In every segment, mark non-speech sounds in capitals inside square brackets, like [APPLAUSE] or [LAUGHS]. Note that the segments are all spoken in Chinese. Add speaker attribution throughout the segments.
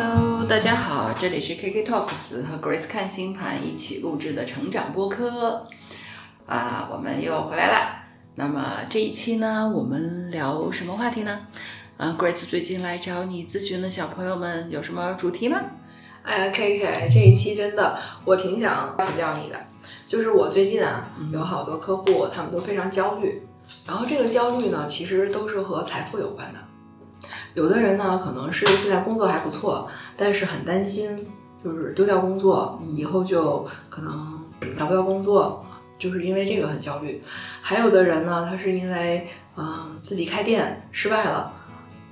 Speaker 1: Hello，大家好，这里是 KK Talks 和 Grace 看星盘一起录制的成长播客啊，我们又回来了。那么这一期呢，我们聊什么话题呢？啊，Grace 最近来找你咨询的小朋友们有什么主题吗？
Speaker 2: 哎呀，K K，这一期真的我挺想请教你的，就是我最近啊有好多客户，他们都非常焦虑，然后这个焦虑呢，其实都是和财富有关的。有的人呢，可能是现在工作还不错，但是很担心，就是丢掉工作以后就可能找不到工作，就是因为这个很焦虑。还有的人呢，他是因为嗯自己开店失败了，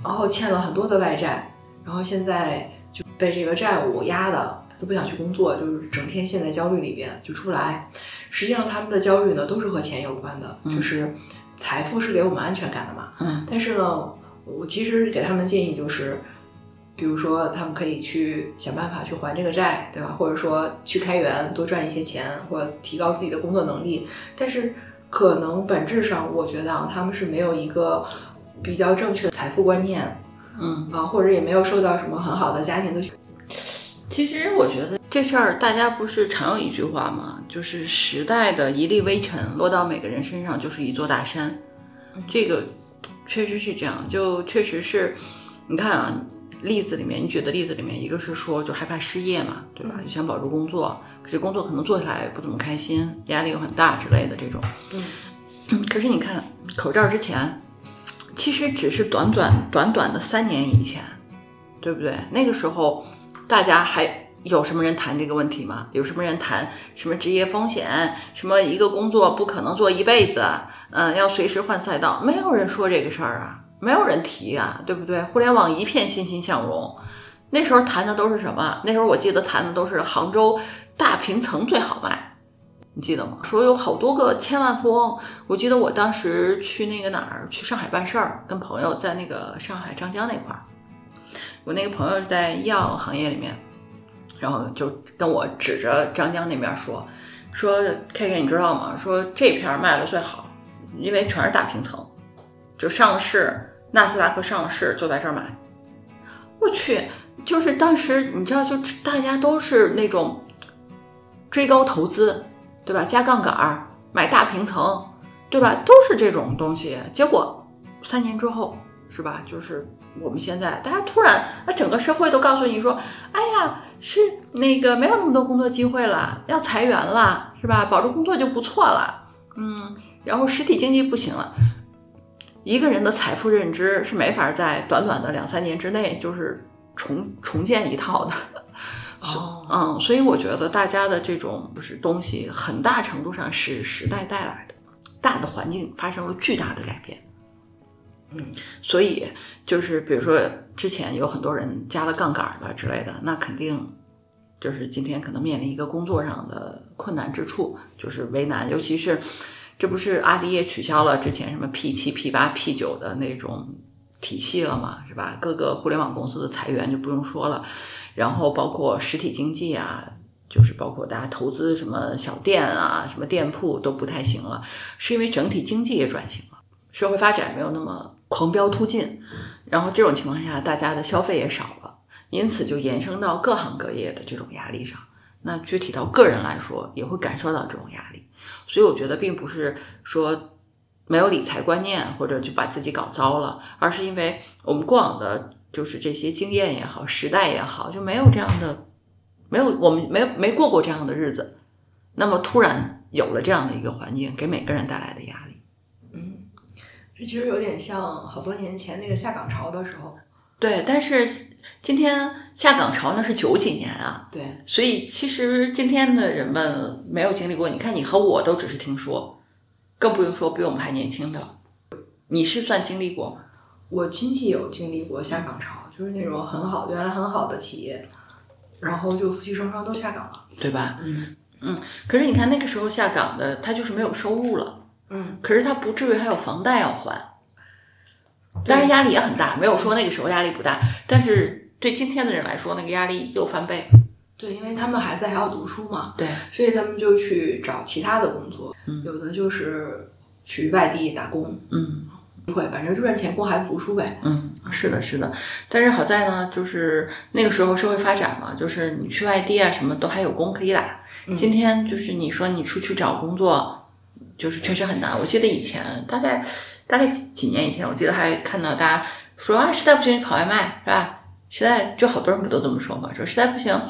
Speaker 2: 然后欠了很多的外债，然后现在就被这个债务压的，他都不想去工作，就是整天陷在焦虑里边就出不来。实际上他们的焦虑呢，都是和钱有关的，就是财富是给我们安全感的嘛。
Speaker 1: 嗯
Speaker 2: 但是呢，我其实给他们建议就是，比如说他们可以去想办法去还这个债，对吧？或者说去开源多赚一些钱，或者提高自己的工作能力。但是可能本质上，我觉得啊，他们是没有一个比较正确的财富观念
Speaker 1: 嗯，
Speaker 2: 啊，或者也没有受到什么很好的家庭的
Speaker 1: 其实我觉得这事儿大家不是常有一句话吗？就是时代的一粒微尘落到每个人身上就是一座大山，这个确实是这样，就确实是，你看啊，例子里面你举的例子里面，一个是说就害怕失业嘛，对吧？就想保住工作，可是工作可能做起来不怎么开心，压力又很大之类的这种。
Speaker 2: 嗯，[CLEARS THROAT]
Speaker 1: 可是你看口罩之前，其实只是短短短短的三年以前，对不对？那个时候大家还有什么人谈这个问题吗？有什么人谈什么职业风险？什么一个工作不可能做一辈子？嗯、要随时换赛道？没有人说这个事儿啊，没有人提啊，对不对？互联网一片欣欣向荣。那时候谈的都是什么？那时候我记得谈的都是杭州大平层最好卖，你记得吗？说有好多个千万富翁。我记得我当时去那个哪儿，去上海办事儿，跟朋友在那个上海张江那块儿。我那个朋友在医药行业里面，然后就跟我指着张江那边说说 K K 你知道吗？说这片儿卖的最好，因为全是大平层，就上市纳斯达克上市就在这儿买。我去，就是当时你知道，就大家都是那种追高投资，对吧？加杠杆儿买大平层，对吧？都是这种东西。结果三年之后，是吧？就是我们现在大家突然那，整个社会都告诉你说，哎呀，是那个没有那么多工作机会了，要裁员了，是吧？保住工作就不错了，嗯。然后实体经济不行了。一个人的财富认知是没法在短短的两三年之内就是重重建一套的，
Speaker 2: 哦
Speaker 1: 嗯，所以我觉得大家的这种不是东西，很大程度上是时代带来的，大的环境发生了巨大的改变。
Speaker 2: 嗯，
Speaker 1: 所以就是比如说之前有很多人加了杠杆的之类的，那肯定就是今天可能面临一个工作上的困难之处，就是为难，尤其是这不是阿里也取消了之前什么 P 七、P 八、P 九的那种体系了嘛，是吧？各个互联网公司的裁员就不用说了，然后包括实体经济啊，就是包括大家投资什么小店啊、什么店铺都不太行了，是因为整体经济也转型了，社会发展没有那么狂飙突进，然后这种情况下，大家的消费也少了，因此就延伸到各行各业的这种压力上。那具体到个人来说，也会感受到这种压力。所以我觉得并不是说没有理财观念或者就把自己搞糟了，而是因为我们过往的就是这些经验也好，时代也好，就没有这样的，没有我们没没过过这样的日子，那么突然有了这样的一个环境，给每个人带来的压力。
Speaker 2: 嗯，这其实有点像好多年前那个下岗潮的时候。
Speaker 1: 对，但是今天下岗潮那是九几年啊，
Speaker 2: 对，
Speaker 1: 所以其实今天的人们没有经历过。你看，你和我都只是听说，更不用说比我们还年轻的了。你是算经历过吗？
Speaker 2: 我亲戚有经历过下岗潮，就是那种很好、原来很好的企业，然后就夫妻双双都下岗了。
Speaker 1: 对吧？
Speaker 2: 嗯嗯
Speaker 1: 可是你看那个时候下岗的，他就是没有收入了，
Speaker 2: 嗯，
Speaker 1: 可是他不至于还有房贷要还，当然压力也很大，没有说那个时候压力不大，但是对今天的人来说，那个压力又翻倍。
Speaker 2: 对，因为他们孩子还要读书嘛，
Speaker 1: 对，
Speaker 2: 所以他们就去找其他的工作，
Speaker 1: 嗯
Speaker 2: 有的就是去外地打工。
Speaker 1: 嗯
Speaker 2: 会，反正赚钱供孩子读书呗。
Speaker 1: 嗯，是的，是的。但是好在呢，就是那个时候社会发展嘛，就是你去外地啊，什么都还有工可以打。今天就是你说你出去找工作，就是确实很难。我记得以前大概大概几年以前，我记得还看到大家说啊，实在不行跑外卖是吧？实在就好多人不都这么说嘛，说实在不行，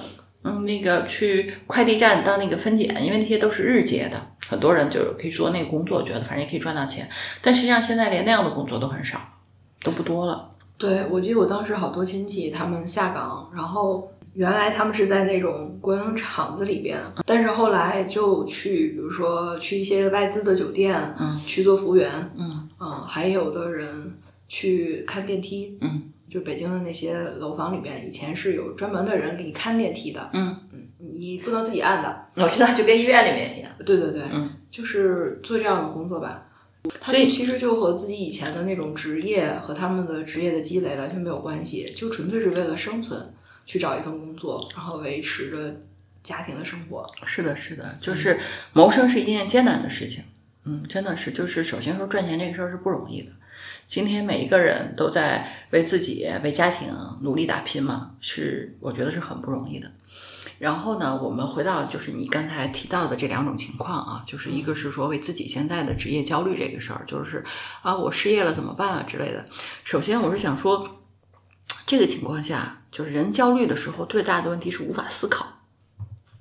Speaker 1: 嗯，那个去快递站当那个分拣，因为那些都是日结的，很多人就是可以做那个工作，觉得反正也可以赚到钱。但实际上现在连那样的工作都很少，都不多了。
Speaker 2: 对，我记得我当时好多亲戚他们下岗，然后原来他们是在那种国营厂子里边，但是后来就去，比如说去一些外资的酒店，
Speaker 1: 嗯，
Speaker 2: 去做服务员，
Speaker 1: 嗯。
Speaker 2: 嗯，还有的人去看电梯，
Speaker 1: 嗯。
Speaker 2: 就北京的那些楼房里边，以前是有专门的人给你看电梯的，
Speaker 1: 嗯，
Speaker 2: 嗯，你不能自己按的，
Speaker 1: 我知道，就跟医院里面一样。
Speaker 2: 对对对，
Speaker 1: 嗯，
Speaker 2: 就是做这样的工作吧。他
Speaker 1: 所以
Speaker 2: 们其实就和自己以前的那种职业和他们的职业的积累完全没有关系，就纯粹是为了生存去找一份工作，然后维持着家庭的生活。
Speaker 1: 是的，是的，就是谋生是一件艰难的事情。嗯，真的是，就是首先说赚钱这个事儿是不容易的。今天每一个人都在为自己、为家庭努力打拼嘛，是我觉得是很不容易的。然后呢，我们回到就是你刚才提到的这两种情况啊，就是一个是说为自己现在的职业焦虑这个事儿，就是啊我失业了怎么办啊之类的。首先我是想说，这个情况下，就是人焦虑的时候，最大的问题是无法思考。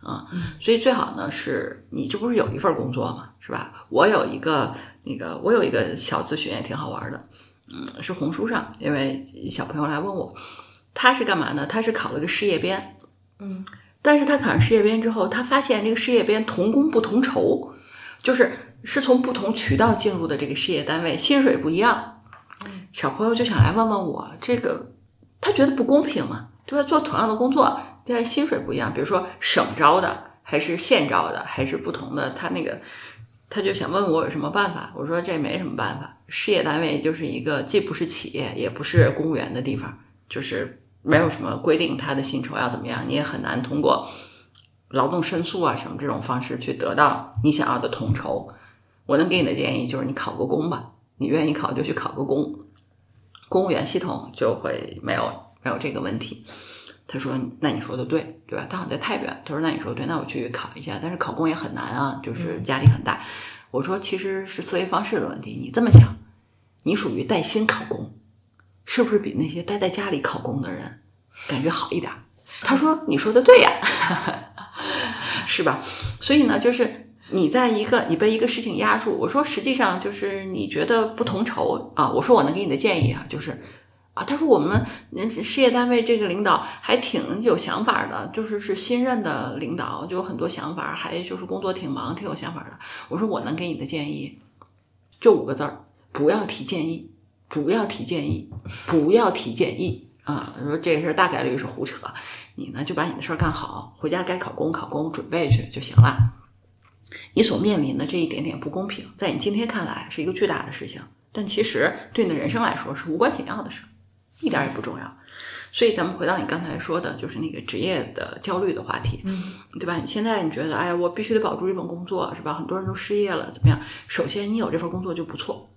Speaker 1: 啊，所以最好呢是你这不是有一份工作嘛，是吧？我有一个那个，我有一个小咨询也挺好玩的，嗯，是红书上，因为小朋友来问我，他是干嘛呢？他是考了个事业编，
Speaker 2: 嗯，
Speaker 1: 但是他考上事业编之后，他发现这个事业编同工不同酬，就是是从不同渠道进入的这个事业单位，薪水不一样。小朋友就想来问问我，这个他觉得不公平嘛，对吧？做同样的工作，但是薪水不一样，比如说省招的还是县招的，还是不同的，他那个他就想问我有什么办法。我说这没什么办法，事业单位就是一个既不是企业也不是公务员的地方，就是没有什么规定他的薪酬要怎么样，你也很难通过劳动申诉啊什么这种方式去得到你想要的统筹。我能给你的建议就是你考个公吧，你愿意考就去考个公，公务员系统就会没有没有这个问题。他说：“那你说的对，对吧？他好像在太原。他说：那你说对，那我去考一下。但是考公也很难啊，就是压力很大。我说其实是思维方式的问题。你这么想，你属于带薪考公，是不是比那些待在家里考公的人感觉好一点？他说：你说的对呀，[LAUGHS] 是吧？所以呢，就是你在一个你被一个事情压住。我说实际上就是你觉得不同酬啊。我说我能给你的建议啊，就是。”啊，他说我们人事业单位这个领导还挺有想法的，就是是新任的领导，就有很多想法，还就是工作挺忙，挺有想法的。我说我能给你的建议，就五个字儿：不要提建议，不要提建议，不要提建议啊！说这个事儿大概率是胡扯，你呢就把你的事儿干好，回家该考公考公，准备去就行了。你所面临的这一点点不公平，在你今天看来是一个巨大的事情，但其实对你的人生来说是无关紧要的事。一点也不重要，所以咱们回到你刚才说的，就是那个职业的焦虑的话题，
Speaker 2: 嗯，
Speaker 1: 对吧？你现在你觉得，哎呀，我必须得保住这份工作，是吧？很多人都失业了，怎么样？首先，你有这份工作就不错，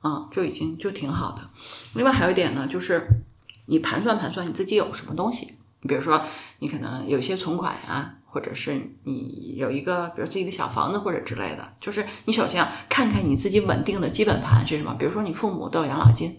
Speaker 1: 啊、就已经就挺好的。另外还有一点呢，就是你盘算盘算你自己有什么东西，比如说你可能有一些存款呀、或者是你有一个，比如自己的小房子或者之类的，就是你首先要看看你自己稳定的基本盘是什么。比如说你父母都有养老金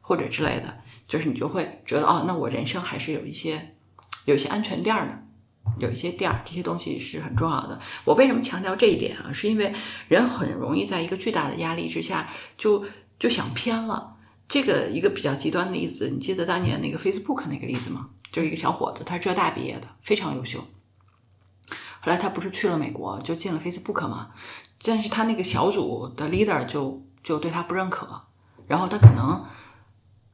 Speaker 1: 或者之类的，就是你就会觉得哦，那我人生还是有一些有一些安全垫儿的，有一些垫儿，这些东西是很重要的。我为什么强调这一点啊？是因为人很容易在一个巨大的压力之下就就想偏了。这个一个比较极端的例子，你记得当年那个 Facebook 那个例子吗？就是一个小伙子，他是浙大毕业的，非常优秀。后来他不是去了美国，就进了 Facebook 嘛，但是他那个小组的 leader 就就对他不认可，然后他可能，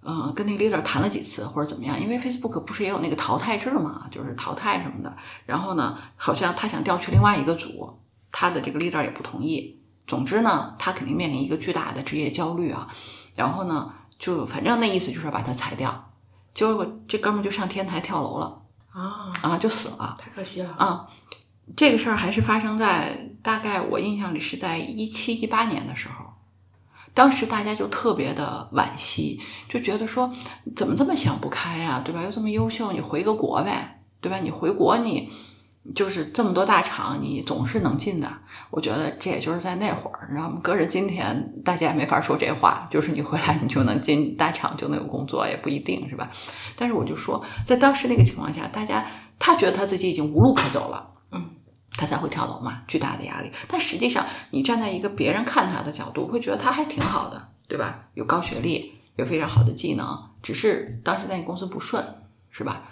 Speaker 1: 嗯、跟那个 leader 谈了几次或者怎么样，因为 Facebook 不是也有那个淘汰制嘛，就是淘汰什么的。然后呢，好像他想调去另外一个组，他的这个 leader 也不同意。总之呢，他肯定面临一个巨大的职业焦虑啊。然后呢，就反正那意思就是要把他裁掉。结果这哥们就上天台跳楼了
Speaker 2: 啊，
Speaker 1: 啊，就死了。
Speaker 2: 太可惜了。
Speaker 1: 啊，这个事儿还是发生在大概我印象里是在一七一八年的时候。当时大家就特别的惋惜，就觉得说怎么这么想不开呀、对吧？又这么优秀，你回个国呗，对吧？你回国你就是这么多大厂，你总是能进的。我觉得这也就是在那会儿，然后搁着今天，大家也没法说这话，就是你回来你就能进大厂就能有工作，也不一定是吧？但是我就说，在当时那个情况下，大家他觉得他自己已经无路可走了，他才会跳楼嘛，巨大的压力。但实际上，你站在一个别人看他的角度，会觉得他还挺好的，对吧？有高学历，有非常好的技能，只是当时在你公司不顺，是吧？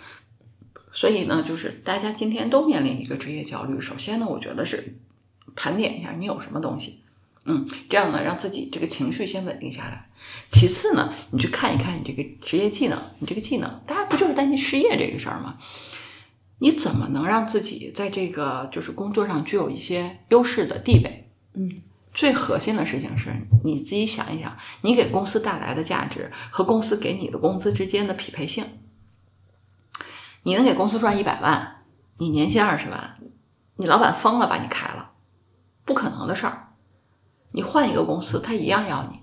Speaker 1: 所以呢，就是大家今天都面临一个职业焦虑。首先呢，我觉得是盘点一下你有什么东西，嗯，这样呢，让自己这个情绪先稳定下来。其次呢，你去看一看你这个职业技能，你这个技能，大家不就是担心失业这个事儿吗？你怎么能让自己在这个就是工作上具有一些优势的地位？
Speaker 2: 嗯，
Speaker 1: 最核心的事情是你自己想一想，你给公司带来的价值和公司给你的工资之间的匹配性。你能给公司赚一百万，你年薪二十万，你老板疯了把你开了，不可能的事儿。你换一个公司，他一样要你。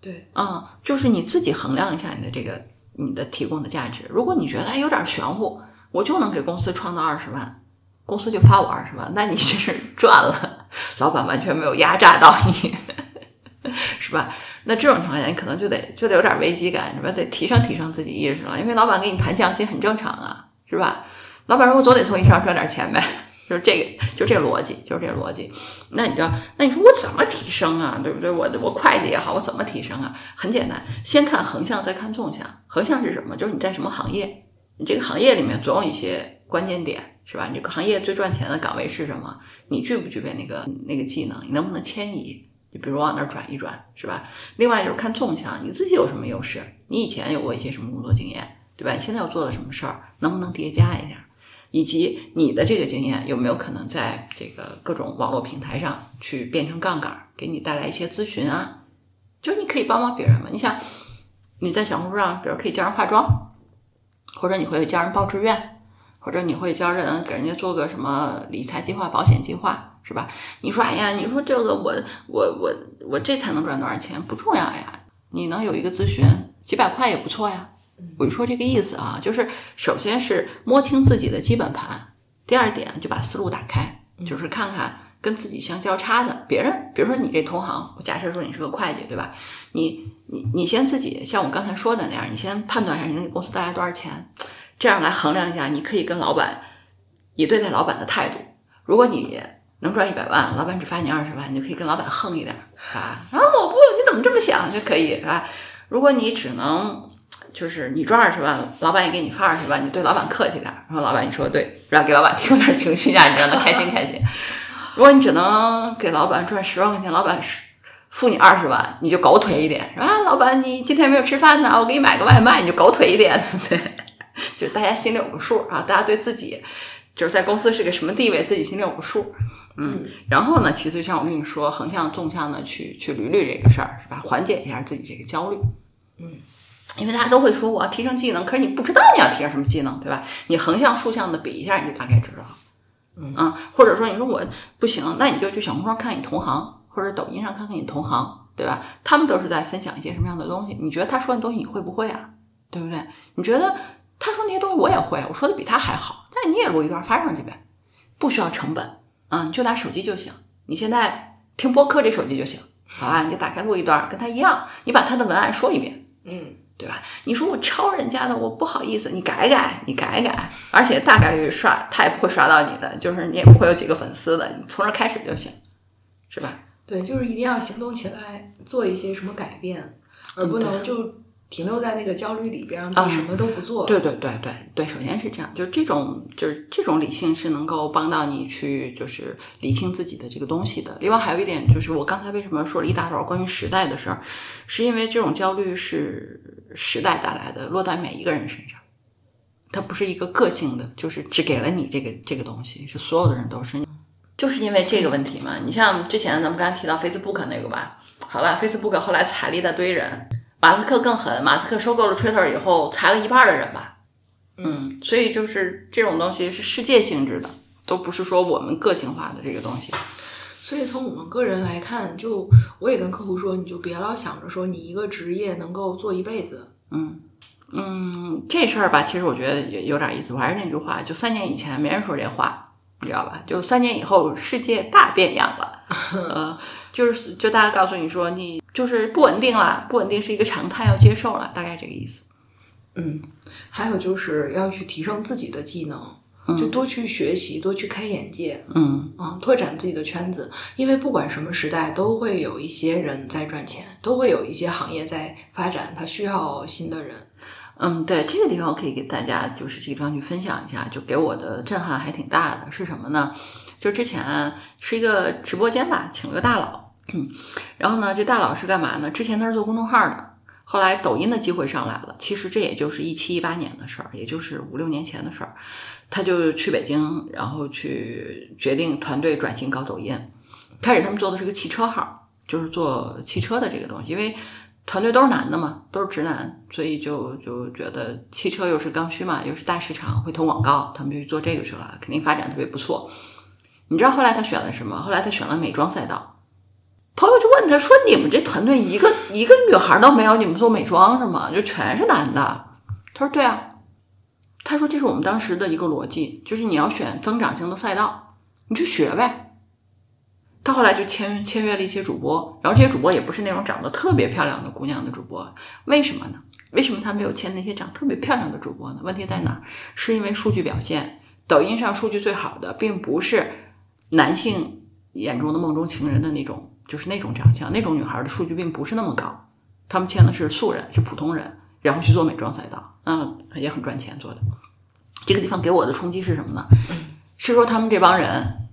Speaker 2: 对，
Speaker 1: 嗯，就是你自己衡量一下你的这个你的提供的价值。如果你觉得哎有点玄乎，我就能给公司创造二十万，公司就发我二十万，那你这是 [LAUGHS] 赚了，老板完全没有压榨到你，[LAUGHS] 是吧？那这种情况下，你可能就得就得有点危机感，是吧？得提升提升自己意识了，因为老板给你谈降薪很正常啊，是吧？老板说我总得从你身上赚点钱呗。[LAUGHS] 就是这个，就这逻辑，就是这逻辑。那你知道，那你说我怎么提升啊？对不对？我我会计也好，我怎么提升啊？很简单，先看横向，再看纵向。横向是什么？就是你在什么行业，你这个行业里面总有一些关键点，是吧？你这个行业最赚钱的岗位是什么？你具不具备那个那个技能？你能不能迁移？你比如往那儿转一转，是吧？另外就是看纵向，你自己有什么优势？你以前有过一些什么工作经验，对吧？你现在要做的什么事儿，能不能叠加一下？以及你的这个经验有没有可能在这个各种网络平台上去变成杠杆，给你带来一些咨询啊？就是你可以帮帮别人嘛。你想你在小红书上，比如可以教人化妆，或者你会教人报志愿，或者你会教人给人家做个什么理财计划、保险计划，是吧？你说哎呀，你说这个我我我我这才能赚多少钱？不重要呀，你能有一个咨询几百块也不错呀。我就说这个意思啊，就是首先是摸清自己的基本盘，第二点就把思路打开，就是看看跟自己相交叉的别人，比如说你这同行，我假设说你是个会计，对吧？你你你先自己像我刚才说的那样，你先判断一下你能给公司带来多少钱，这样来衡量一下，你可以跟老板你对待老板的态度。如果你能赚一百万，老板只发你二十万，你就可以跟老板横一点，是吧？然后我不，你怎么这么想就可以，是吧？如果你只能就是你赚二十万，老板也给你发二十万，你对老板客气点，然后老板你说对，然后给老板提供点情绪价值，让他开心开心。如果你只能给老板赚十万块钱，老板是付你二十万，你就狗腿一点，是吧？老板你今天没有吃饭呢，我给你买个外卖，你就狗腿一点，对 [LAUGHS] 不对？就是大家心里有个数啊，大家对自己就是在公司是个什么地位，自己心里有个数。嗯，然后呢，其次就像我跟你说，横向、纵向的去去捋捋这个事儿，是吧？缓解一下自己这个焦虑。
Speaker 2: 嗯。
Speaker 1: 因为大家都会说我要提升技能，可是你不知道你要提升什么技能，对吧？你横向、竖向的比一下，你就大概知道啊，或者说你说我不行，那你就去小红书上看你同行，或者抖音上看看你同行，对吧？他们都是在分享一些什么样的东西？你觉得他说的东西你会不会啊？对不对？你觉得他说那些东西我也会，我说的比他还好，但是你也录一段发上去呗，不需要成本啊，你就拿手机就行。你现在听播客这手机就行，好吧？你就打开录一段，跟他一样，你把他的文案说一遍。
Speaker 2: 嗯，
Speaker 1: 对吧？你说我抄人家的，我不好意思，你改改，你改改，而且大概率刷他也不会刷到你的，就是你也不会有几个粉丝的，你从这开始就行，是吧？
Speaker 2: 对，就是一定要行动起来，做一些什么改变，而不能就停留在那个焦虑里边，让自己什么都不做。
Speaker 1: 对对对对对，首先是这样，就是这种就是这种理性是能够帮到你去就是理清自己的这个东西的。另外还有一点就是，我刚才为什么说了一大段关于时代的事儿，是因为这种焦虑是时代带来的，落在每一个人身上。它不是一个个性的，就是只给了你这个这个东西，是所有的人都是。就是因为这个问题嘛，你像之前咱们刚才提到 Facebook 那个吧，好了，Facebook 后来裁了一大堆人，马斯克更狠，马斯克收购了 Twitter 以后裁了一半的人吧，嗯，所以就是这种东西是世界性质的，都不是说我们个性化的这个东西，
Speaker 2: 所以从我们个人来看，就我也跟客户说，你就别老想着说你一个职业能够做一辈子。
Speaker 1: 嗯嗯，这事儿吧，其实我觉得也有点意思。我还是那句话，就三年以前没人说这话，你知道吧？就三年以后，世界大变样了。[LAUGHS] 呃，就是就大家告诉你说，你就是不稳定了，不稳定是一个常态，要接受了，大概这个意思。
Speaker 2: 嗯，还有就是要去提升自己的技能，就多去学习，多去开眼界，
Speaker 1: 嗯
Speaker 2: 啊，拓展自己的圈子。因为不管什么时代，都会有一些人在赚钱，都会有一些行业在发展，它需要新的人。
Speaker 1: 嗯，对这个地方我可以给大家就是这个地方去分享一下，就给我的震撼还挺大的，是什么呢？就之前是一个直播间吧，请了个大佬，嗯，然后呢，这大佬是干嘛呢？之前他是做公众号的，后来抖音的机会上来了，其实这也就是一七一八年的事儿，也就是五六年前的事儿，他就去北京，然后去决定团队转型搞抖音。开始他们做的是个汽车号，就是做汽车的这个东西，因为团队都是男的嘛，都是直男，所以就就觉得汽车又是刚需嘛，又是大市场，会投广告，他们就去做这个去了，肯定发展特别不错。你知道后来他选了什么？后来他选了美妆赛道。朋友就问他说：“你们这团队一个一个女孩都没有，你们做美妆是吗？就全是男的？”他说：“对啊。”他说：“这是我们当时的一个逻辑，就是你要选增长型的赛道，你去学呗。”他后来就签签约了一些主播，然后这些主播也不是那种长得特别漂亮的姑娘的主播，为什么呢？为什么他没有签那些长特别漂亮的主播呢？问题在哪儿？是因为数据表现，抖音上数据最好的并不是男性眼中的梦中情人的那种，就是那种长相，那种女孩的数据并不是那么高。他们签的是素人，是普通人，然后去做美妆赛道，嗯，也很赚钱做的。这个地方给我的冲击是什么呢？是说他们这帮人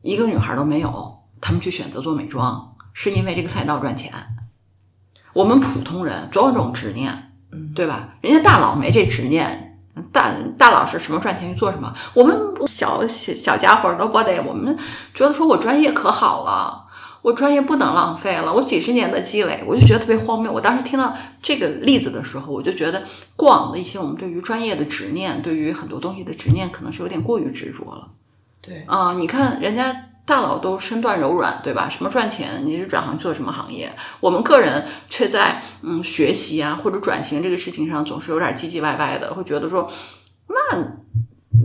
Speaker 1: 一个女孩都没有，他们去选择做美妆，是因为这个赛道赚钱。我们普通人总有这种执念，
Speaker 2: 嗯
Speaker 1: 对吧？人家大佬没这执念，大大佬是什么赚钱去做什么。我们小小小家伙都不得，我们觉得说我专业可好了，我专业不能浪费了，我几十年的积累，我就觉得特别荒谬。我当时听到这个例子的时候，我就觉得过往的一些我们对于专业的执念，对于很多东西的执念，可能是有点过于执着了。
Speaker 2: 对，
Speaker 1: 啊、你看人家大佬都身段柔软，对吧？什么赚钱，你就转行做什么行业。我们个人却在嗯学习啊或者转型这个事情上总是有点唧唧歪歪的，会觉得说，那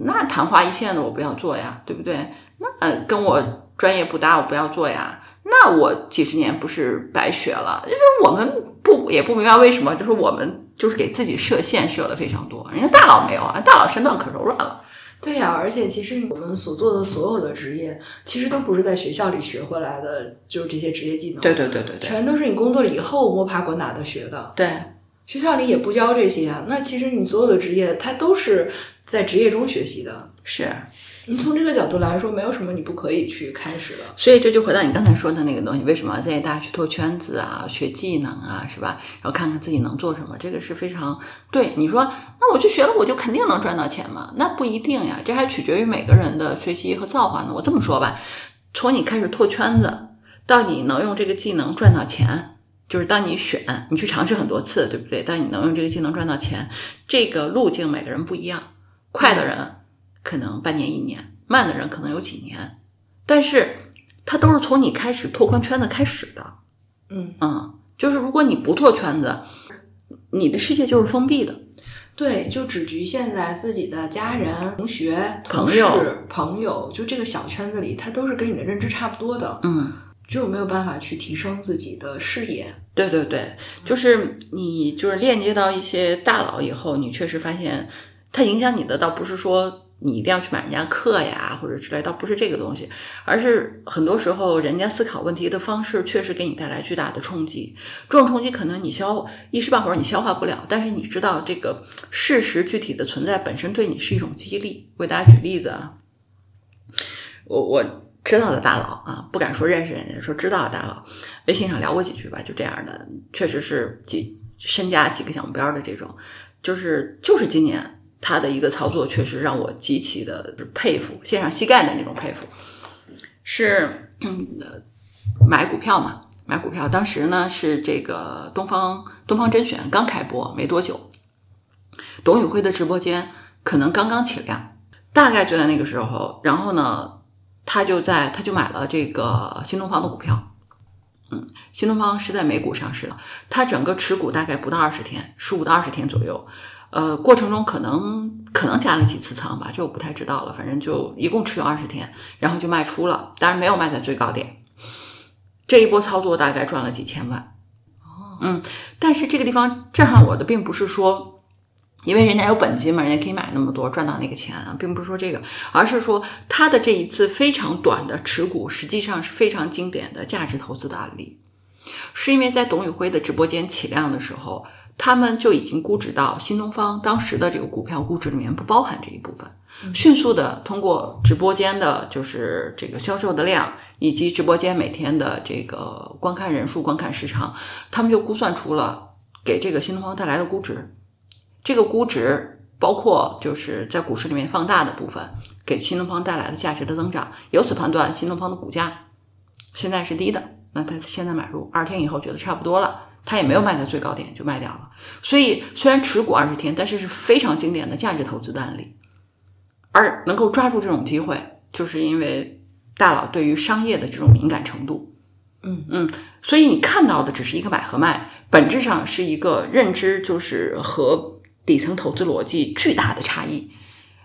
Speaker 1: 那昙花一现的我不要做呀，对不对？那跟我专业不搭，我不要做呀。那我几十年不是白学了？就是我们不也不明白为什么，就是我们就是给自己设限设的非常多，人家大佬没有啊，大佬身段可柔软了。
Speaker 2: 对呀、而且其实我们所做的所有的职业，其实都不是在学校里学回来的，就是这些职业技能，
Speaker 1: 对对对对对
Speaker 2: 全都是你工作了以后摸爬滚打的学的。
Speaker 1: 对。
Speaker 2: 学校里也不教这些啊，那其实你所有的职业，它都是在职业中学习的。
Speaker 1: 是，
Speaker 2: 你从这个角度来说，没有什么你不可以去开始的。
Speaker 1: 所以这就回到你刚才说的那个东西，为什么建议大家去拓圈子啊、学技能啊，是吧？然后看看自己能做什么，这个是非常对。你说，那我去学了，我就肯定能赚到钱吗？那不一定呀，这还取决于每个人的学习和造化呢。我这么说吧，从你开始拓圈子，到你能用这个技能赚到钱。就是当你选，你去尝试很多次，对不对？当你能用这个技能赚到钱，这个路径每个人不一样。快的人可能半年一年，慢的人可能有几年，但是它都是从你开始拓宽圈子开始的。
Speaker 2: 嗯，
Speaker 1: 嗯，就是如果你不拓圈子，你的世界就是封闭的。
Speaker 2: 对，就只局限在自己的家人、同学、同
Speaker 1: 朋友
Speaker 2: 事、朋友，就这个小圈子里，他都是跟你的认知差不多的。
Speaker 1: 嗯，
Speaker 2: 就没有办法去提升自己的视野。
Speaker 1: 对对对，就是你就是链接到一些大佬以后，你确实发现他影响你的倒不是说你一定要去买人家课呀或者之类，倒不是这个东西，而是很多时候人家思考问题的方式确实给你带来巨大的冲击。这种冲击可能你消一时半会儿你消化不了，但是你知道这个事实具体的存在本身对你是一种激励。我给大家举例子啊，我我知道的大佬啊，不敢说认识人家，说知道的大佬，微信上聊过几句吧，就这样的，确实是几身家几个小目标的这种，就是就是今年他的一个操作，确实让我极其的佩服，献上膝盖的那种佩服，是嗯买股票嘛，买股票，当时呢是这个东方东方甄选刚开播没多久，董宇辉的直播间可能刚刚起量，大概就在那个时候，然后呢。他就在他就买了这个新东方的股票。嗯，新东方是在美股上市的，他整个持股大概不到二十天，十五到二十天左右。呃，过程中可能可能加了几次仓吧，这我不太知道了。反正就一共持有二十天，然后就卖出了，当然没有卖在最高点。这一波操作大概赚了几千万。
Speaker 2: 哦，
Speaker 1: 嗯，但是这个地方震撼我的，并不是说，因为人家有本金嘛，人家可以买那么多赚到那个钱啊，并不是说这个，而是说他的这一次非常短的持股，实际上是非常经典的价值投资的案例，是因为在董宇辉的直播间起量的时候，他们就已经估值到新东方当时的这个股票估值里面不包含这一部分，迅速的通过直播间的就是这个销售的量。以及直播间每天的这个观看人数、观看时长，他们就估算出了给这个新东方带来的估值。这个估值包括就是在股市里面放大的部分，给新东方带来的价值的增长。由此判断，新东方的股价现在是低的。那他现在买入，二十天以后觉得差不多了，他也没有卖在最高点就卖掉了。所以虽然持股二十天，但是是非常经典的价值投资的案例。而能够抓住这种机会，就是因为。大佬对于商业的这种敏感程度，
Speaker 2: 嗯
Speaker 1: 嗯，所以你看到的只是一个买和卖，本质上是一个认知，就是和底层投资逻辑巨大的差异。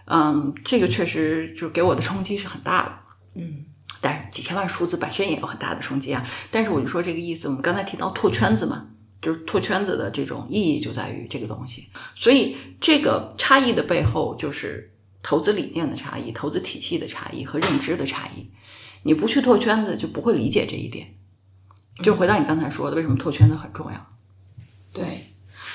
Speaker 1: 嗯，这个确实就给我的冲击是很大的。
Speaker 2: 嗯，
Speaker 1: 但是几千万数字本身也有很大的冲击啊。但是我就说这个意思，我们刚才提到拓圈子嘛，就是拓圈子的这种意义就在于这个东西。所以这个差异的背后，就是投资理念的差异、投资体系的差异和认知的差异。你不去拓圈子，就不会理解这一点。就回到你刚才说的，为什么拓圈子很重要？
Speaker 2: 对，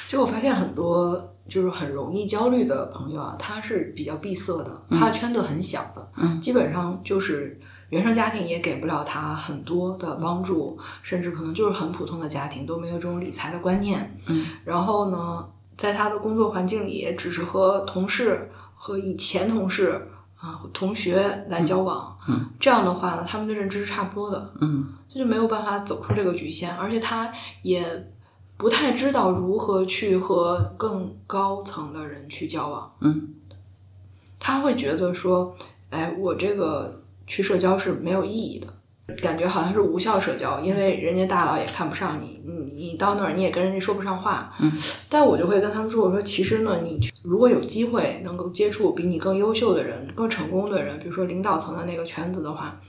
Speaker 2: 就我发现很多就是很容易焦虑的朋友啊，他是比较闭塞的，他圈子很小的，
Speaker 1: 嗯，
Speaker 2: 基本上就是原生家庭也给不了他很多的帮助，甚至可能就是很普通的家庭都没有这种理财的观念，
Speaker 1: 嗯，
Speaker 2: 然后呢，在他的工作环境里，也只是和同事和以前同事。啊，同学来交往，
Speaker 1: 嗯，
Speaker 2: 这样的话呢，他们的认知是差不多的，
Speaker 1: 嗯，
Speaker 2: 他就没有办法走出这个局限，而且他也不太知道如何去和更高层的人去交往，
Speaker 1: 嗯，
Speaker 2: 他会觉得说，哎，我这个去社交是没有意义的。感觉好像是无效社交，因为人家大佬也看不上你，你你到那儿你也跟人家说不上话。
Speaker 1: 嗯，
Speaker 2: 但我就会跟他们说，我说其实呢，你如果有机会能够接触比你更优秀的人、更成功的人，比如说领导层的那个圈子的话，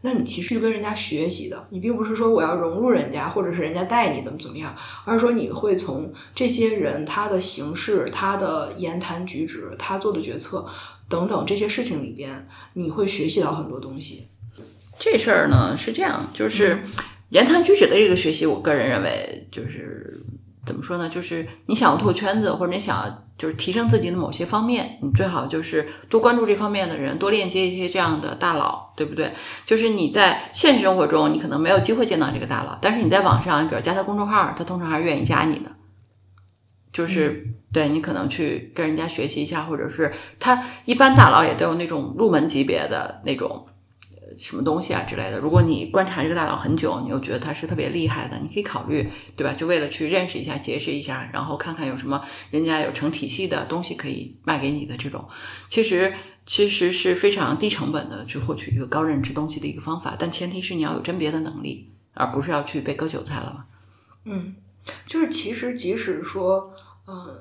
Speaker 2: 那你其实去跟人家学习的。你并不是说我要融入人家，或者是人家带你怎么怎么样，而是说你会从这些人他的形式、他的言谈举止、他做的决策等等这些事情里边，你会学习到很多东西。
Speaker 1: 这事儿呢是这样，就是言谈举止的这个学习，我个人认为就是怎么说呢？就是你想要拓圈子，或者你想要就是提升自己的某些方面，你最好就是多关注这方面的人，多链接一些这样的大佬，对不对？就是你在现实生活中，你可能没有机会见到这个大佬，但是你在网上，比如加他公众号，他通常还是愿意加你的。就是对你可能去跟人家学习一下，或者是他一般大佬也都有那种入门级别的那种。什么东西啊之类的？如果你观察这个大佬很久，你又觉得他是特别厉害的，你可以考虑，对吧？就为了去认识一下、结识一下，然后看看有什么人家有成体系的东西可以卖给你的这种，其实其实是非常低成本的去获取一个高认知东西的一个方法。但前提是你要有甄别的能力，而不是要去被割韭菜了嘛。
Speaker 2: 嗯，就是其实即使说，嗯，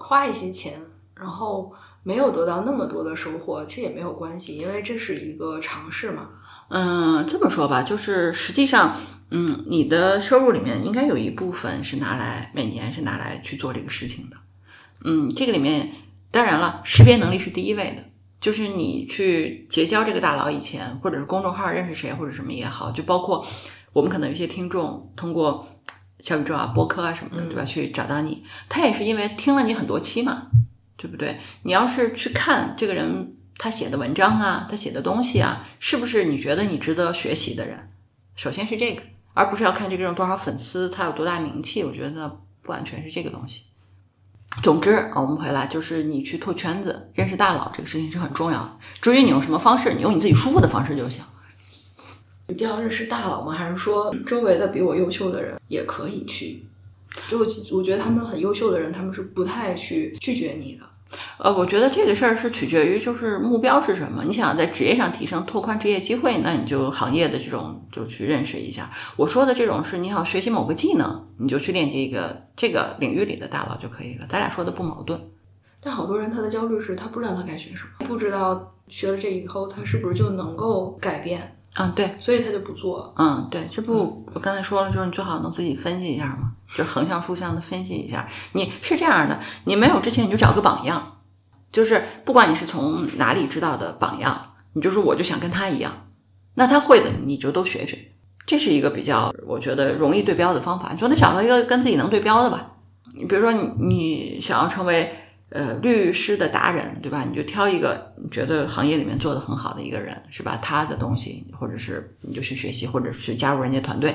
Speaker 2: 花一些钱，然后。没有得到那么多的收获，其实也没有关系，因为这是一个尝试嘛。
Speaker 1: 嗯，这么说吧，就是实际上，嗯，你的收入里面应该有一部分是拿来每年是拿来去做这个事情的。嗯，这个里面当然了，识别能力是第一位的，就是你去结交这个大佬以前，或者是公众号认识谁或者什么也好，就包括我们可能有些听众通过小宇宙啊、播客啊什么的，对吧？去找到你，他也是因为听了你很多期嘛。对不对？你要是去看这个人他写的文章啊，他写的东西啊，是不是你觉得你值得学习的人？首先是这个，而不是要看这个人多少粉丝，他有多大名气。我觉得不完全是这个东西。总之啊，我们回来就是你去拓圈子、认识大佬，这个事情是很重要的。至于你用什么方式，你用你自己舒服的方式就行。
Speaker 2: 一定要认识大佬吗？还是说周围的比我优秀的人也可以去？就我觉得他们很优秀的人，他们是不太去拒绝你的。
Speaker 1: 呃，我觉得这个事儿是取决于就是目标是什么。你想在职业上提升、拓宽职业机会，那你就行业的这种就去认识一下。我说的这种是你想学习某个技能，你就去链接一个这个领域里的大佬就可以了。咱俩说的不矛盾。
Speaker 2: 但好多人他的焦虑是他不知道他该学什么，不知道学了这以后他是不是就能够改变，
Speaker 1: 嗯，对，
Speaker 2: 所以他就不做。
Speaker 1: 嗯，对，这不我刚才说了，就是你最好能自己分析一下嘛，就横向竖向的分析一下。你是这样的，你没有之前你就找个榜样。就是不管你是从哪里知道的榜样，你就说我就想跟他一样，那他会的你就都学学，这是一个比较我觉得容易对标的方法。你说那找到一个跟自己能对标的吧，你比如说你你想要成为呃律师的达人，对吧？你就挑一个你觉得行业里面做的很好的一个人，是吧？他的东西，或者是你就去学习，或者是加入人家团队。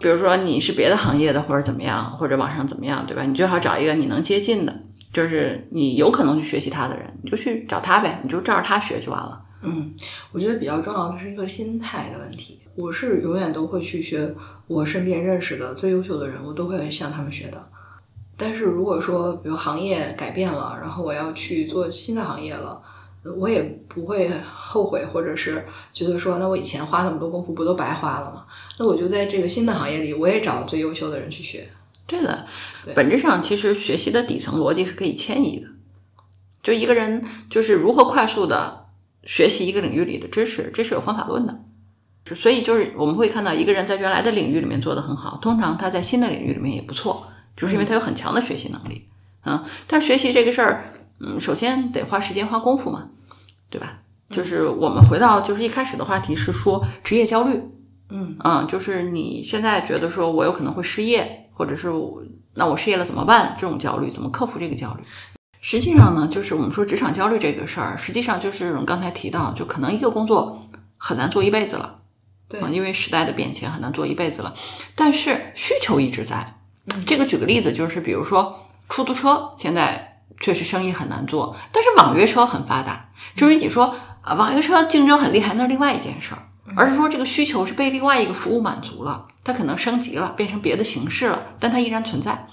Speaker 1: 比如说你是别的行业的，或者怎么样，或者网上怎么样，对吧？你最好找一个你能接近的。就是你有可能去学习他的人，你就去找他呗，你就照着他学就完了。
Speaker 2: 嗯，我觉得比较重要的是一个心态的问题。我是永远都会去学我身边认识的最优秀的人，我都会向他们学的。但是如果说比如行业改变了，然后我要去做新的行业了，我也不会后悔，或者是觉得说那我以前花那么多功夫不都白花了吗？那我就在这个新的行业里，我也找最优秀的人去学。
Speaker 1: 对的，本质上其实学习的底层逻辑是可以迁移的。就一个人就是如何快速的学习一个领域里的知识，这是有方法论的。所以就是我们会看到一个人在原来的领域里面做得很好，通常他在新的领域里面也不错，就是因为他有很强的学习能力。嗯，但学习这个事儿，嗯，首先得花时间花功夫嘛，对吧？就是我们回到就是一开始的话题是说职业焦虑。
Speaker 2: 嗯
Speaker 1: 嗯，就是你现在觉得说我有可能会失业。或者是那我失业了怎么办？这种焦虑怎么克服这个焦虑？实际上呢，就是我们说职场焦虑这个事儿，实际上就是我们刚才提到，就可能一个工作很难做一辈子了，
Speaker 2: 对，
Speaker 1: 因为时代的变迁很难做一辈子了。但是需求一直在。这个举个例子，就是比如说出租车现在确实生意很难做，但是网约车很发达。至于你说啊，网约车竞争很厉害，那是另外一件事儿。而是说，这个需求是被另外一个服务满足了，它可能升级了，变成别的形式了，但它依然存在。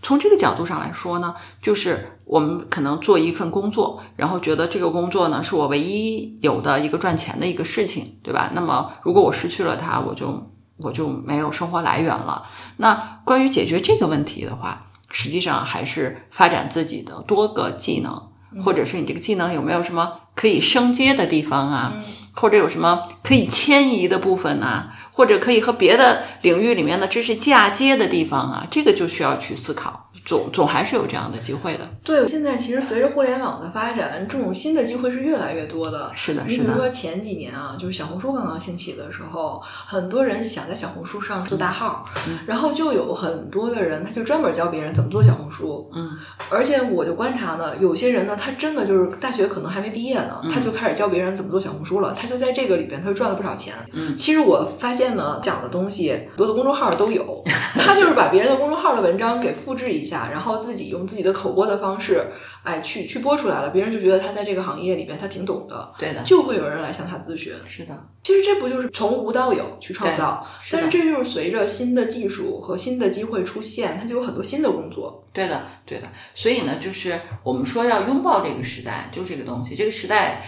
Speaker 1: 从这个角度上来说呢，就是我们可能做一份工作，然后觉得这个工作呢是我唯一有的一个赚钱的一个事情，对吧？那么如果我失去了它，我就我就没有生活来源了。那关于解决这个问题的话，实际上还是发展自己的多个技能，或者是你这个技能有没有什么可以升阶的地方啊？或者有什么可以迁移的部分啊？或者可以和别的领域里面的知识嫁接的地方啊？这个就需要去思考。总总还是有这样的机会的。
Speaker 2: 对，现在其实随着互联网的发展，这种新的机会是越来越多的。
Speaker 1: 是的，是的。
Speaker 2: 你比如说前几年啊，就是小红书刚刚兴起的时候，很多人想在小红书上做大号，然后就有很多的人，他就专门教别人怎么做小红书。
Speaker 1: 嗯。
Speaker 2: 而且我就观察呢，有些人呢，他真的就是大学可能还没毕业呢，他就开始教别人怎么做小红书了，他就在这个里边，他就赚了不少钱。
Speaker 1: 嗯。
Speaker 2: 其实我发现呢，讲的东西很多的公众号都有，他就是把别人的公众号的文章给复制一下。然后自己用自己的口播的方式，哎，去去播出来了，别人就觉得他在这个行业里边他挺懂的，
Speaker 1: 对的，
Speaker 2: 就会有人来向他咨询。
Speaker 1: 是的，
Speaker 2: 其实这不就是从无到有去创造？但是这就是随着新的技术和新的机会出现，它就有很多新的工作。
Speaker 1: 对的，对的。所以呢，就是我们说要拥抱这个时代，就这个东西。这个时代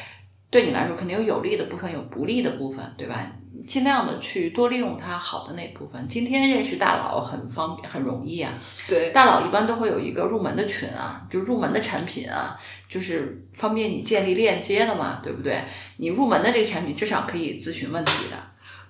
Speaker 1: 对你来说肯定有有利的部分，有不利的部分，对吧？尽量的去多利用它好的那部分。今天认识大佬很方便，很容易啊。
Speaker 2: 对，
Speaker 1: 大佬一般都会有一个入门的群啊，就入门的产品啊，就是方便你建立链接的嘛，对不对？你入门的这个产品至少可以咨询问题的。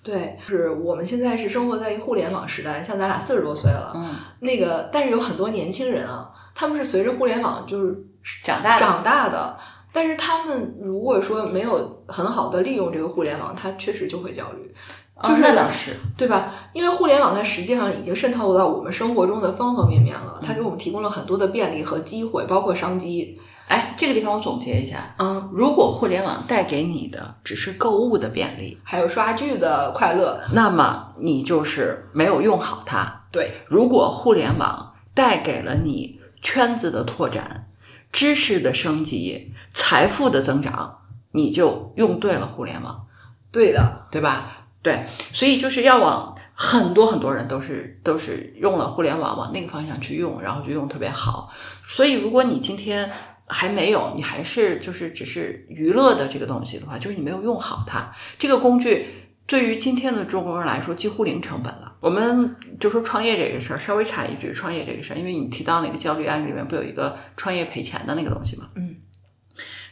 Speaker 2: 对，是我们现在是生活在一个互联网时代，像咱俩四十多岁了，
Speaker 1: 嗯，
Speaker 2: 那个，但是有很多年轻人啊，他们是随着互联网就是
Speaker 1: 长大
Speaker 2: 长大的。但是他们如果说没有很好的利用这个互联网，他确实就会焦虑。就是
Speaker 1: 那倒是，
Speaker 2: 对吧？因为互联网它实际上已经渗透到我们生活中的方方面面了，它给我们提供了很多的便利和机会，包括商机。
Speaker 1: 哎，这个地方我总结一下，
Speaker 2: 嗯，
Speaker 1: 如果互联网带给你的只是购物的便利，
Speaker 2: 还有刷剧的快乐，
Speaker 1: 那么你就是没有用好它。
Speaker 2: 对，
Speaker 1: 如果互联网带给了你圈子的拓展、知识的升级。财富的增长，你就用对了互联网，
Speaker 2: 对的，
Speaker 1: 对吧？对，所以就是要往很多很多人都是都是用了互联网往那个方向去用，然后就用特别好。所以如果你今天还没有，你还是就是只是娱乐的这个东西的话，就是你没有用好它这个工具。对于今天的中国人来说，几乎零成本了。我们就说创业这个事儿，稍微插一句，创业这个事儿，因为你提到那个焦虑案里面不有一个创业赔钱的那个东西吗？
Speaker 2: 嗯，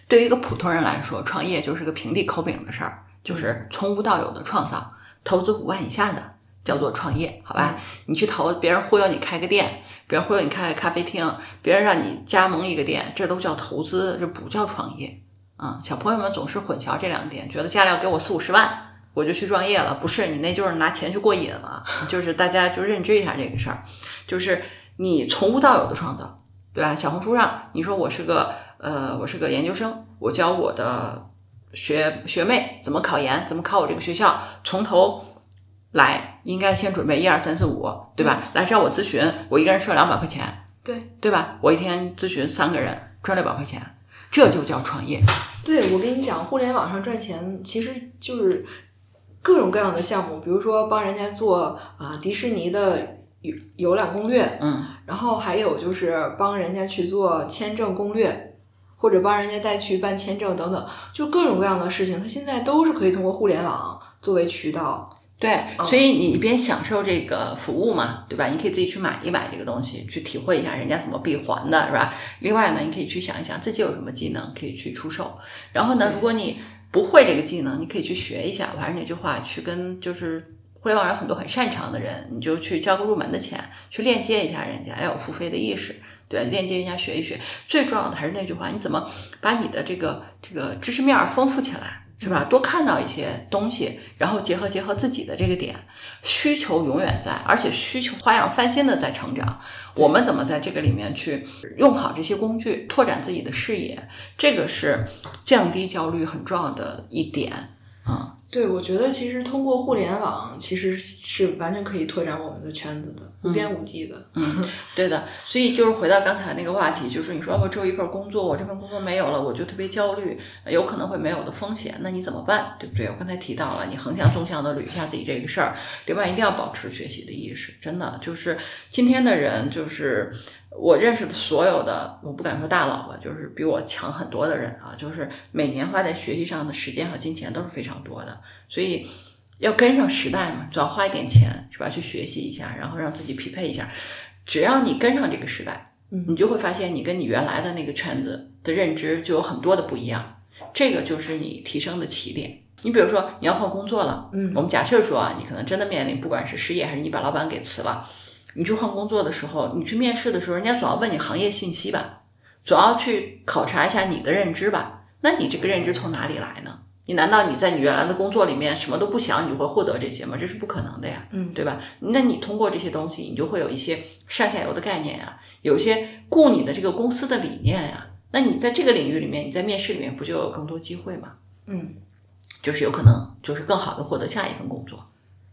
Speaker 1: 对于一个普通人来说，创业就是个平地抠饼的事儿，就是从无到有的创造，投资五万以下的叫做创业，好吧？你去投，别人忽悠你开个店，别人忽悠你开个咖啡厅，别人让你加盟一个店，这都叫投资，这不叫创业啊！小朋友们总是混淆这两点，觉得家里要给我四五十万。我就去创业了，不是你那就是拿钱去过瘾了，[LAUGHS] 就是大家就认知一下这个事儿，就是你从无到有的创造，对吧？小红书上你说我是个呃，我是个研究生，我教我的学学妹怎么考研，怎么考我这个学校，从头来，应该先准备一二三四五，对吧？来找我咨询，我一个人收两百块钱，
Speaker 2: 对
Speaker 1: 对吧？我一天咨询三个人，赚六百块钱，这就叫创业。
Speaker 2: 对，我跟你讲，互联网上赚钱其实就是。各种各样的项目，比如说帮人家做啊迪士尼的游游览攻略，
Speaker 1: 嗯，
Speaker 2: 然后还有就是帮人家去做签证攻略，或者帮人家带去办签证等等，就各种各样的事情，它现在都是可以通过互联网作为渠道。
Speaker 1: 对，所以你一边享受这个服务嘛，对吧？你可以自己去买一买这个东西，去体会一下人家怎么闭环的，是吧？另外呢，你可以去想一想自己有什么技能可以去出售，然后呢，如果你。不会这个技能，你可以去学一下。我还是那句话，去跟就是互联网上很多很擅长的人，你就去交个入门的钱，去链接一下人家，要有付费的意识，对链接人家学一学。最重要的还是那句话，你怎么把你的这个这个知识面丰富起来？是吧？多看到一些东西，然后结合结合自己的这个点，需求永远在，而且需求花样翻新的在成长。我们怎么在这个里面去用好这些工具，拓展自己的视野？这个是降低焦虑很重要的一点啊。
Speaker 2: 对，我觉得其实通过互联网，其实是完全可以拓展我们的圈子的，无边无际的。
Speaker 1: 嗯，[LAUGHS] 对的。所以就是回到刚才那个话题，就是你说我只有一份工作，我这份工作没有了，我就特别焦虑，有可能会没有的风险，那你怎么办？对不对？我刚才提到了，你横向纵向的捋一下自己这个事儿。另外，一定要保持学习的意识，真的就是今天的人就是。我认识的所有的，我不敢说大佬吧，就是比我强很多的人啊，就是每年花在学习上的时间和金钱都是非常多的，所以要跟上时代嘛，总要花一点钱是吧？去学习一下，然后让自己匹配一下。只要你跟上这个时代，你就会发现你跟你原来的那个圈子的认知就有很多的不一样。这个就是你提升的起点。你比如说你要换工作了，
Speaker 2: 嗯，
Speaker 1: 我们假设说啊，你可能真的面临不管是失业还是你把老板给辞了。你去换工作的时候，你去面试的时候，人家总要问你行业信息吧，总要去考察一下你的认知吧。那你这个认知从哪里来呢？你难道你在你原来的工作里面什么都不想，你会获得这些吗？这是不可能的呀，
Speaker 2: 嗯，
Speaker 1: 对吧？那你通过这些东西，你就会有一些上下游的概念呀，有一些雇你的这个公司的理念呀。那你在这个领域里面，你在面试里面不就有更多机会吗？
Speaker 2: 嗯，
Speaker 1: 就是有可能就是更好的获得下一份工作。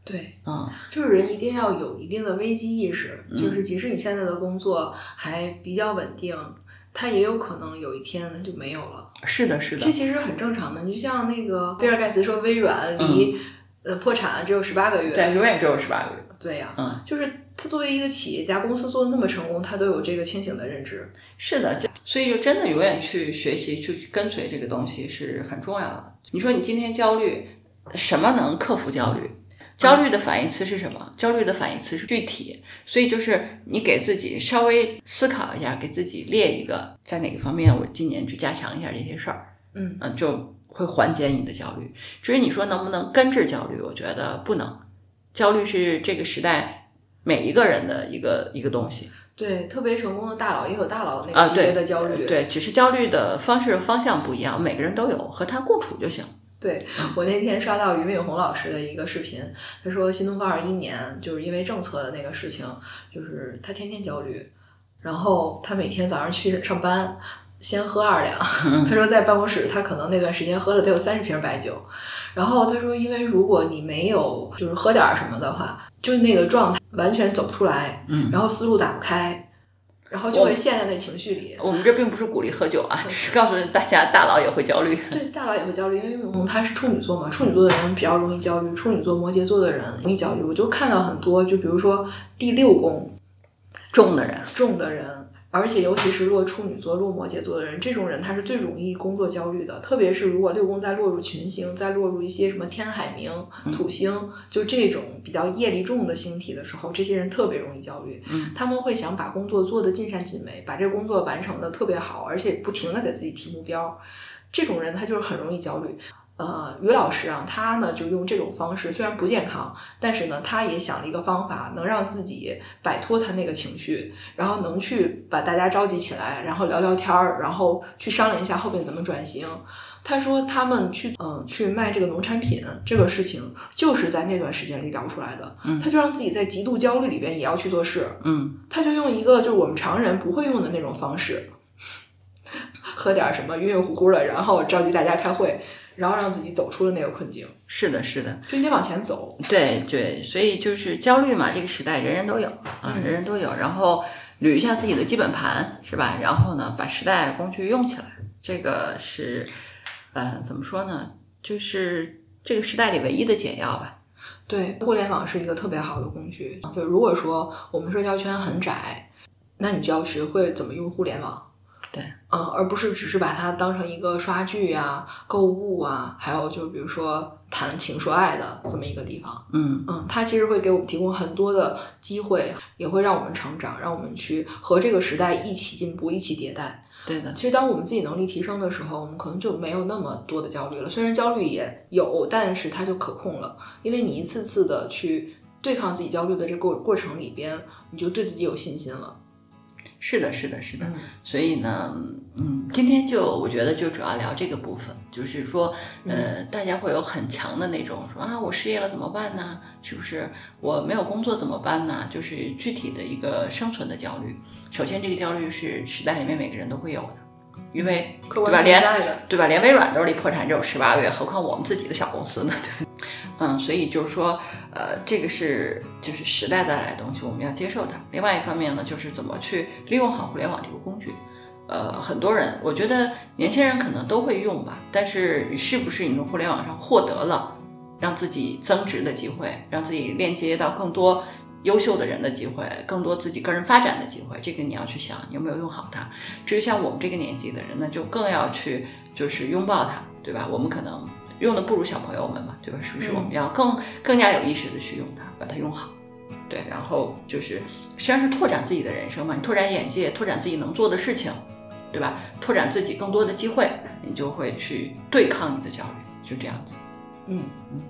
Speaker 2: 对，
Speaker 1: 嗯，
Speaker 2: 就是人一定要有一定的危机意识，就是即使你现在的工作还比较稳定，它也有可能有一天它就没有了。
Speaker 1: 是的，是的，
Speaker 2: 这其实很正常的。你就像那个比尔盖茨说，微软离呃破产只有十八个月，
Speaker 1: 对，永远只有十八个月。
Speaker 2: 对呀，
Speaker 1: 嗯，
Speaker 2: 就是他作为一个企业家，公司做的那么成功，他都有这个清醒的认知。
Speaker 1: 是的，这所以就真的永远去学习，去跟随这个东西是很重要的。你说你今天焦虑，什么能克服焦虑？焦虑的反义词是什么？焦虑的反义词是具体，所以就是你给自己稍微思考一下，给自己列一个在哪个方面我今年去加强一下这些事儿，
Speaker 2: 嗯
Speaker 1: 嗯，就会缓解你的焦虑。至于你说能不能根治焦虑，我觉得不能。焦虑是这个时代每一个人的一个一个东西。
Speaker 2: 对，特别成功的大佬也有大佬那个级别的焦虑，
Speaker 1: 对，只是焦虑的方式方向不一样，每个人都有，和他共处就行。
Speaker 2: 对我那天刷到俞敏洪老师的一个视频，他说新东方二一年就是因为政策的那个事情，就是他天天焦虑，然后他每天早上去上班先喝二两，[LAUGHS] 他说在办公室他可能那段时间喝了得有三十瓶白酒，然后他说因为如果你没有就是喝点什么的话，就是那个状态完全走不出来，
Speaker 1: 嗯，
Speaker 2: 然后思路打不开。然后就会陷在那情绪里。
Speaker 1: 我们这并不是鼓励喝酒啊，只是告诉大家，大佬也会焦虑。
Speaker 2: 对，大佬也会焦虑，因为永红他是处女座嘛，处女座的人比较容易焦虑，处女座、摩羯座的人容易焦虑。我就看到很多，就比如说第六宫
Speaker 1: 重的人，
Speaker 2: 重的人，而且尤其是落处女座、落摩羯座的人，这种人他是最容易工作焦虑的。特别是如果六宫再落入群星，再落入一些什么天海冥、土星，就这种比较业力重的星体的时候，这些人特别容易焦虑。
Speaker 1: 嗯，
Speaker 2: 他们会想把工作做得尽善尽美，把这个工作完成的特别好，而且不停的给自己提目标。这种人他就是很容易焦虑。呃，于老师啊，他呢就用这种方式，虽然不健康，但是呢，他也想了一个方法，能让自己摆脱他那个情绪，然后能去把大家召集起来，然后聊聊天儿，然后去商量一下后面怎么转型。他说他们去嗯去卖这个农产品这个事情，就是在那段时间里聊出来的。
Speaker 1: 嗯
Speaker 2: 他就让自己在极度焦虑里边也要去做事，
Speaker 1: 嗯
Speaker 2: 他就用一个就是我们常人不会用的那种方式，喝点儿什么晕晕乎乎的，然后召集大家开会，然后让自己走出了那个困境，
Speaker 1: 是的，是的，
Speaker 2: 就你得往前走。
Speaker 1: 对对，所以就是焦虑嘛，这个时代人人都有啊，
Speaker 2: 嗯
Speaker 1: 人人都有。然后捋一下自己的基本盘，是吧？然后呢，把时代工具用起来，这个是呃怎么说呢？就是这个时代里唯一的解药吧。
Speaker 2: 对，互联网是一个特别好的工具。就如果说我们社交圈很窄，那你就要学会怎么用互联网。
Speaker 1: 对，
Speaker 2: 嗯，而不是只是把它当成一个刷剧啊、购物啊，还有就比如说谈情说爱的这么一个地方。
Speaker 1: 嗯
Speaker 2: 嗯，它其实会给我们提供很多的机会，也会让我们成长，让我们去和这个时代一起进步、一起迭代。
Speaker 1: 对的，
Speaker 2: 其实，当我们自己能力提升的时候，我们可能就没有那么多的焦虑了。虽然焦虑也有，但是它就可控了，因为你一次次的去对抗自己焦虑的这个过过程里边，你就对自己有信心了。
Speaker 1: 是的，是的，是的。
Speaker 2: 嗯
Speaker 1: 所以呢，嗯，今天就我觉得就主要聊这个部分，就是说，呃，大家会有很强的那种说啊，我失业了怎么办呢？是不是我没有工作怎么办呢？就是具体的一个生存的焦虑。首先，这个焦虑是时代里面每个人都会有的，因为对吧？连对吧？连微软都是离破产只有十八个月，何况我们自己的小公司呢？[LAUGHS] 对？嗯，所以就是说，呃，这个是就是时代带来的东西，我们要接受它。另外一方面呢，就是怎么去利用好互联网这个工具。呃，很多人，我觉得年轻人可能都会用吧，但是是不是你从互联网上获得了让自己增值的机会，让自己链接到更多优秀的人的机会，更多自己个人发展的机会，这个你要去想你有没有用好它。至于像我们这个年纪的人，那就更要去就是拥抱它，对吧？我们可能用的不如小朋友们嘛，对吧？是不是？
Speaker 2: 嗯
Speaker 1: 我们要更更加有意识的去用它，把它用好。对，然后就是实际上是拓展自己的人生嘛，你拓展眼界，拓展自己能做的事情，对吧？拓展自己更多的机会，你就会去对抗你的焦虑，就这样子。
Speaker 2: 嗯嗯，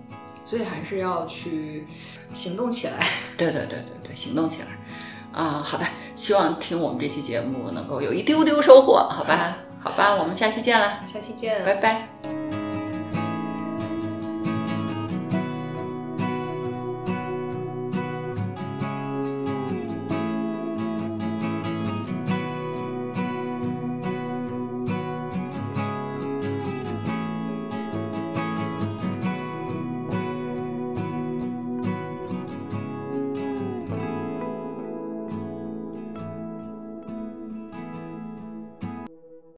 Speaker 2: 所以还是要去行动起来。[LAUGHS]
Speaker 1: 对对对对对，行动起来啊！好的，希望听我们这期节目能够有一丢丢收获，好吧？好吧，我们下期见了，
Speaker 2: 下期见，
Speaker 1: 拜拜。